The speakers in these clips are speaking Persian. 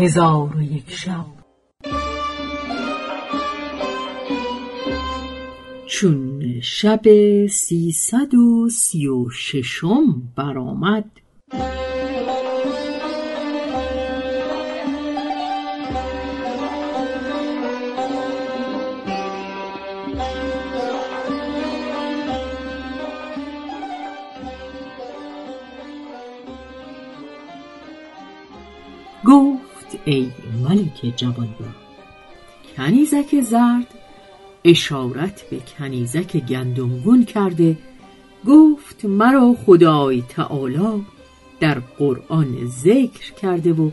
هزار و یک شب. چون شب سیصد و سی و ششم برآمد ای ملک جوانبخت کنیزک زرد اشارت به کنیزک گندمگون کرده گفت مرا خدای تعالی در قرآن ذکر کرده و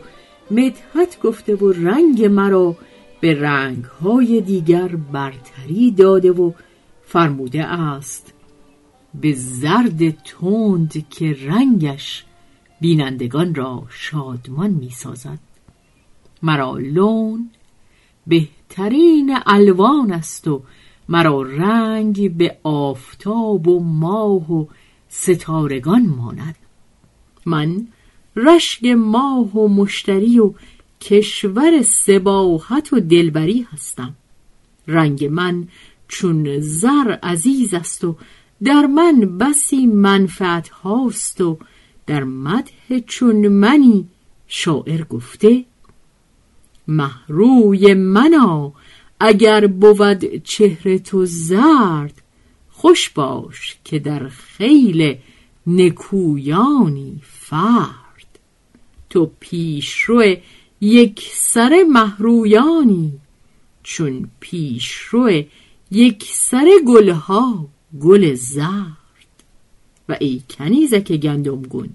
مدحت گفته و رنگ مرا به رنگهای دیگر برتری داده و فرموده است به زرد تند که رنگش بینندگان را شادمان می سازد مرا لون. بهترین الوان است و مرا رنگ به آفتاب و ماه و ستارگان ماند. من رشک ماه و مشتری و کشور سباحت و دلبری هستم. رنگ من چون زر عزیز است و در من بسی منفعت هاست و در مدح چون منی شاعر گفته محروی منا. اگر بود چهره تو زرد خوش باش که در خیل نکویانی فرد. تو پیشرو یک سر محرویانی چون پیشرو یک سر گلها گل زرد. و ای کنیزک گندمگون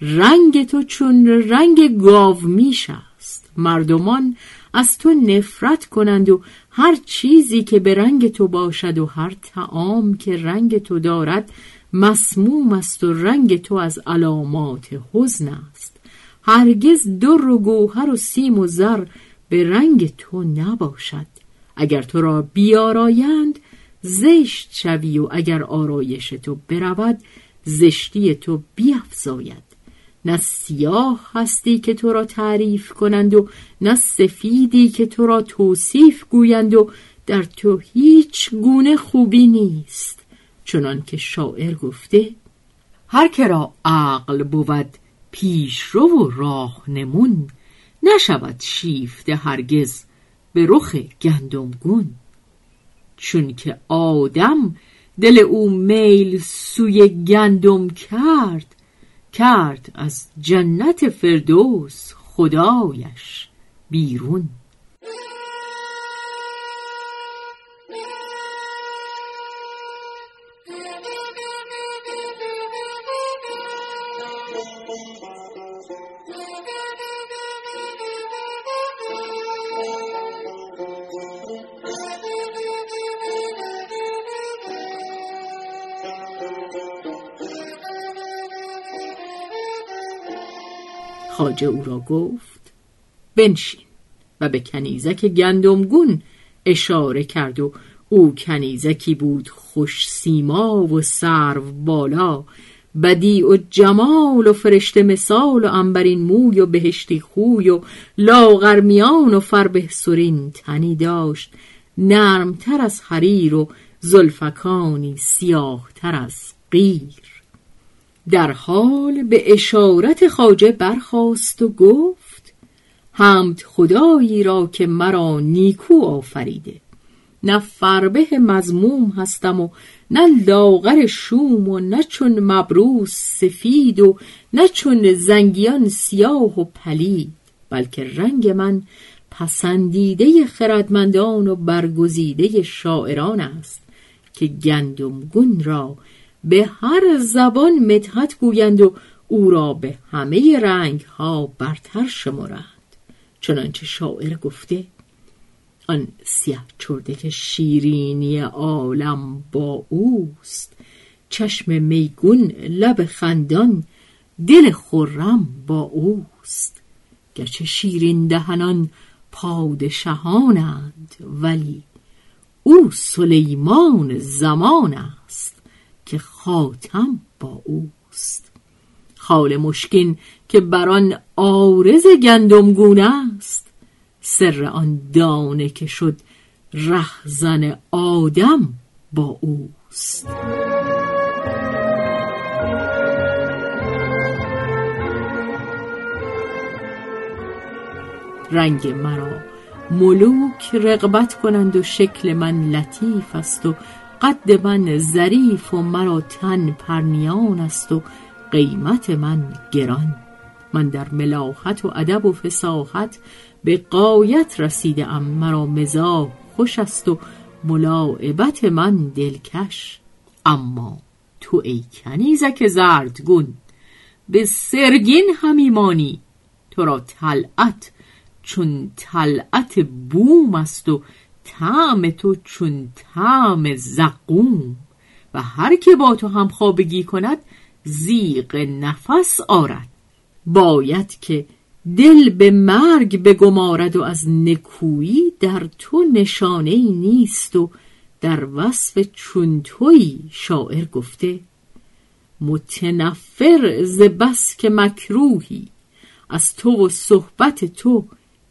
رنگ تو چون رنگ گاو میش است مردمان از تو نفرت کنند و هر چیزی که به رنگ تو باشد و هر تعام که رنگ تو دارد مسموم است و رنگ تو از علامات حزن است. هرگز در و گوهر و سیم و زر به رنگ تو نباشد. اگر تو را بیارایند زشت شوی و اگر آرایش تو برود زشتی تو بیافزاید نه سیاه هستی که تو را تعریف کنند و نه سفیدی که تو را توصیف گویند و در تو هیچ گونه خوبی نیست. چنان که شاعر گفته هر که را عقل بود پیشرو و راهنمون نشود شیفته هرگز به رخ گندمگون چون که آدم دل او میل سوی گندم کرد کرد از جنت فردوس خدایش بیرون. خاجه او را گفت بنشین و به کنیزک گندمگون اشاره کرد و او کنیزکی بود خوش سیما و سرو بالا بدی و جمال و فرشته مثال و انبرین موی و بهشتی خوی و لاغرمیان و فربه سرین تنی داشت نرمتر از حریر و زلفکانی سیاهتر از قیر. در حال به اشارت خاجه برخاست و گفت حمد خدایی را که مرا نیکو آفریده. نه فربه مزموم هستم و نه لاغر شوم و نه چون مبروس سفید و نه چون زنگیان سیاه و پلید بلکه رنگ من پسندیده خردمندان و برگزیده شاعران است که گندمگون را به هر زبان مدحت گویند و او را به همه رنگ ها برتر شمرند. چنانچه شاعر گفته آن سیه چرده که شیرینی عالم با اوست چشم میگون لب خندان دل خرم با اوست. گرچه شیرین دهنان پادشهانند ولی او سلیمان زمان است که خاتم با اوست. خال مشکین که بر آن آرز گندمگونه است. سر آن دانه که شد رهزن آدم با اوست. رنگ مرا ملوک رقبت کنند و شکل من لطیف است و قد من ظریف و مرا تن پرنیان است و قیمت من گران. من در ملاحت و ادب و فساحت به قایت رسیده ام مرا مزاح خوش است و ملاعبت من دلکش. اما تو ای کنیزک زردگون به سرگین همیمانی تو را طلعت چون طلعت بوم است و طعم تو چون طعم زقوم. و هر که با تو هم خوابگی کند زیق نفس آرد. باید که دل به مرگ بگمارد و از نکویی در تو نشانه ای نیست و در وصف چون توی شاعر گفته متنفر ز بس که مکروهی از تو و صحبت تو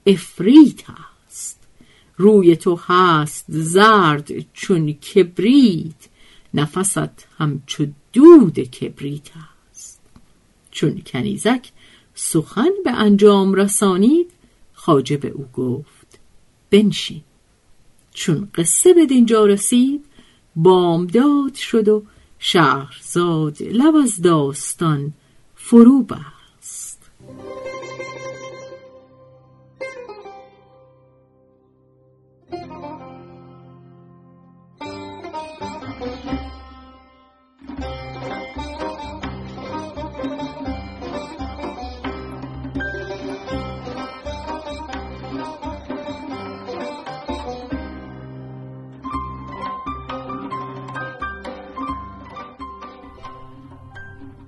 افریت است. روی تو هست زرد چون کبریت. نفست همچو دود کبریت است. چون کنیزک سخن به انجام رسانید خاجه به او گفت بنشین. چون قصه به دینجا رسید بامداد شد و شهرزاد لب از داستان فرو بست.